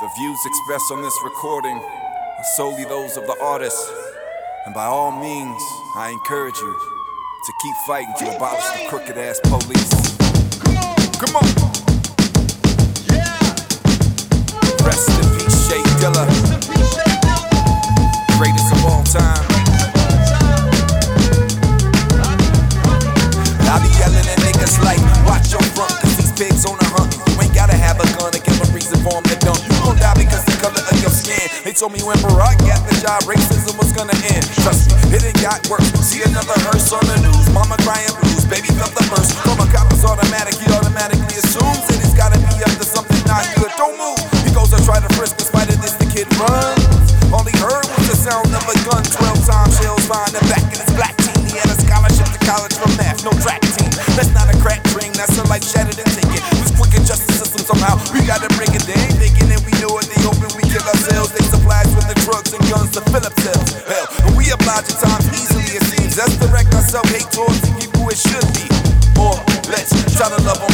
The views expressed on this recording are solely those of the artist. And by all means, I encourage you to keep fighting to abolish the crooked ass police. Come on! come on. Yeah. Rest in peace, J Dilla. Greatest of all time. Told me when Barack got the job, racism was gonna end. Trust me, it ain't got worse. See another hearse on the news, mama crying blues, baby felt the burst. From a cop is automatic, he automatically assumes that he's gotta be up to something not good. Don't move. He goes to try to frisk, in spite of this, the kid runs. All he heard was the sound of a gun, 12 times shells flying the back of his black team. He had a scholarship to college for math, no track team. That's not a crack dream, that's a life shattered and taken. Quick in justice system somehow? We gotta break it. They ain't thinking and we know it. They hoping we kill ourselves. And guns to up cells. Hell, and we oblige at times easily it seems. Let's direct ourselves hate towards the people it should be. Or let's try to love them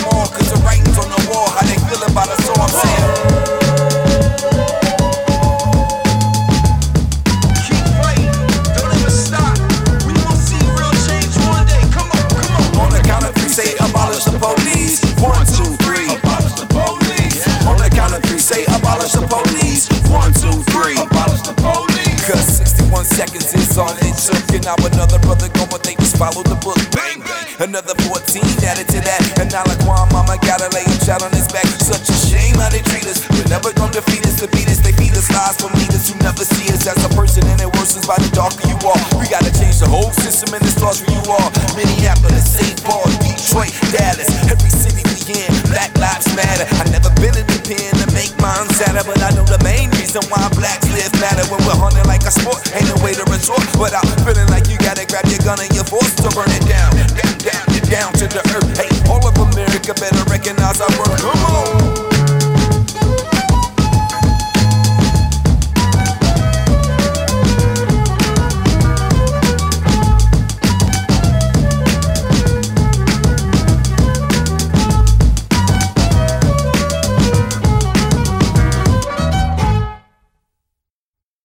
abolish the police. One, two, three. Abolish the police. Cause 61 seconds is all it took. And now another brother going, they just followed the book. Bang, bang. Another 14 added to that. And now like one mama gotta lay a child on his back. Such a shame how they treat us. We're never gonna defeat us. To beat us, they feed us lies from leaders who never see us as a person. And it worsens by the darker you are. We gotta change the whole system and it starts where you are. Minneapolis, St. reason why blacks live matter. When we're hunting like a sport, ain't no way to. But I'm feeling like you gotta grab your gun and your force to burn it down, down, down, down to the earth. Hey, all of America better recognize our work. Come on.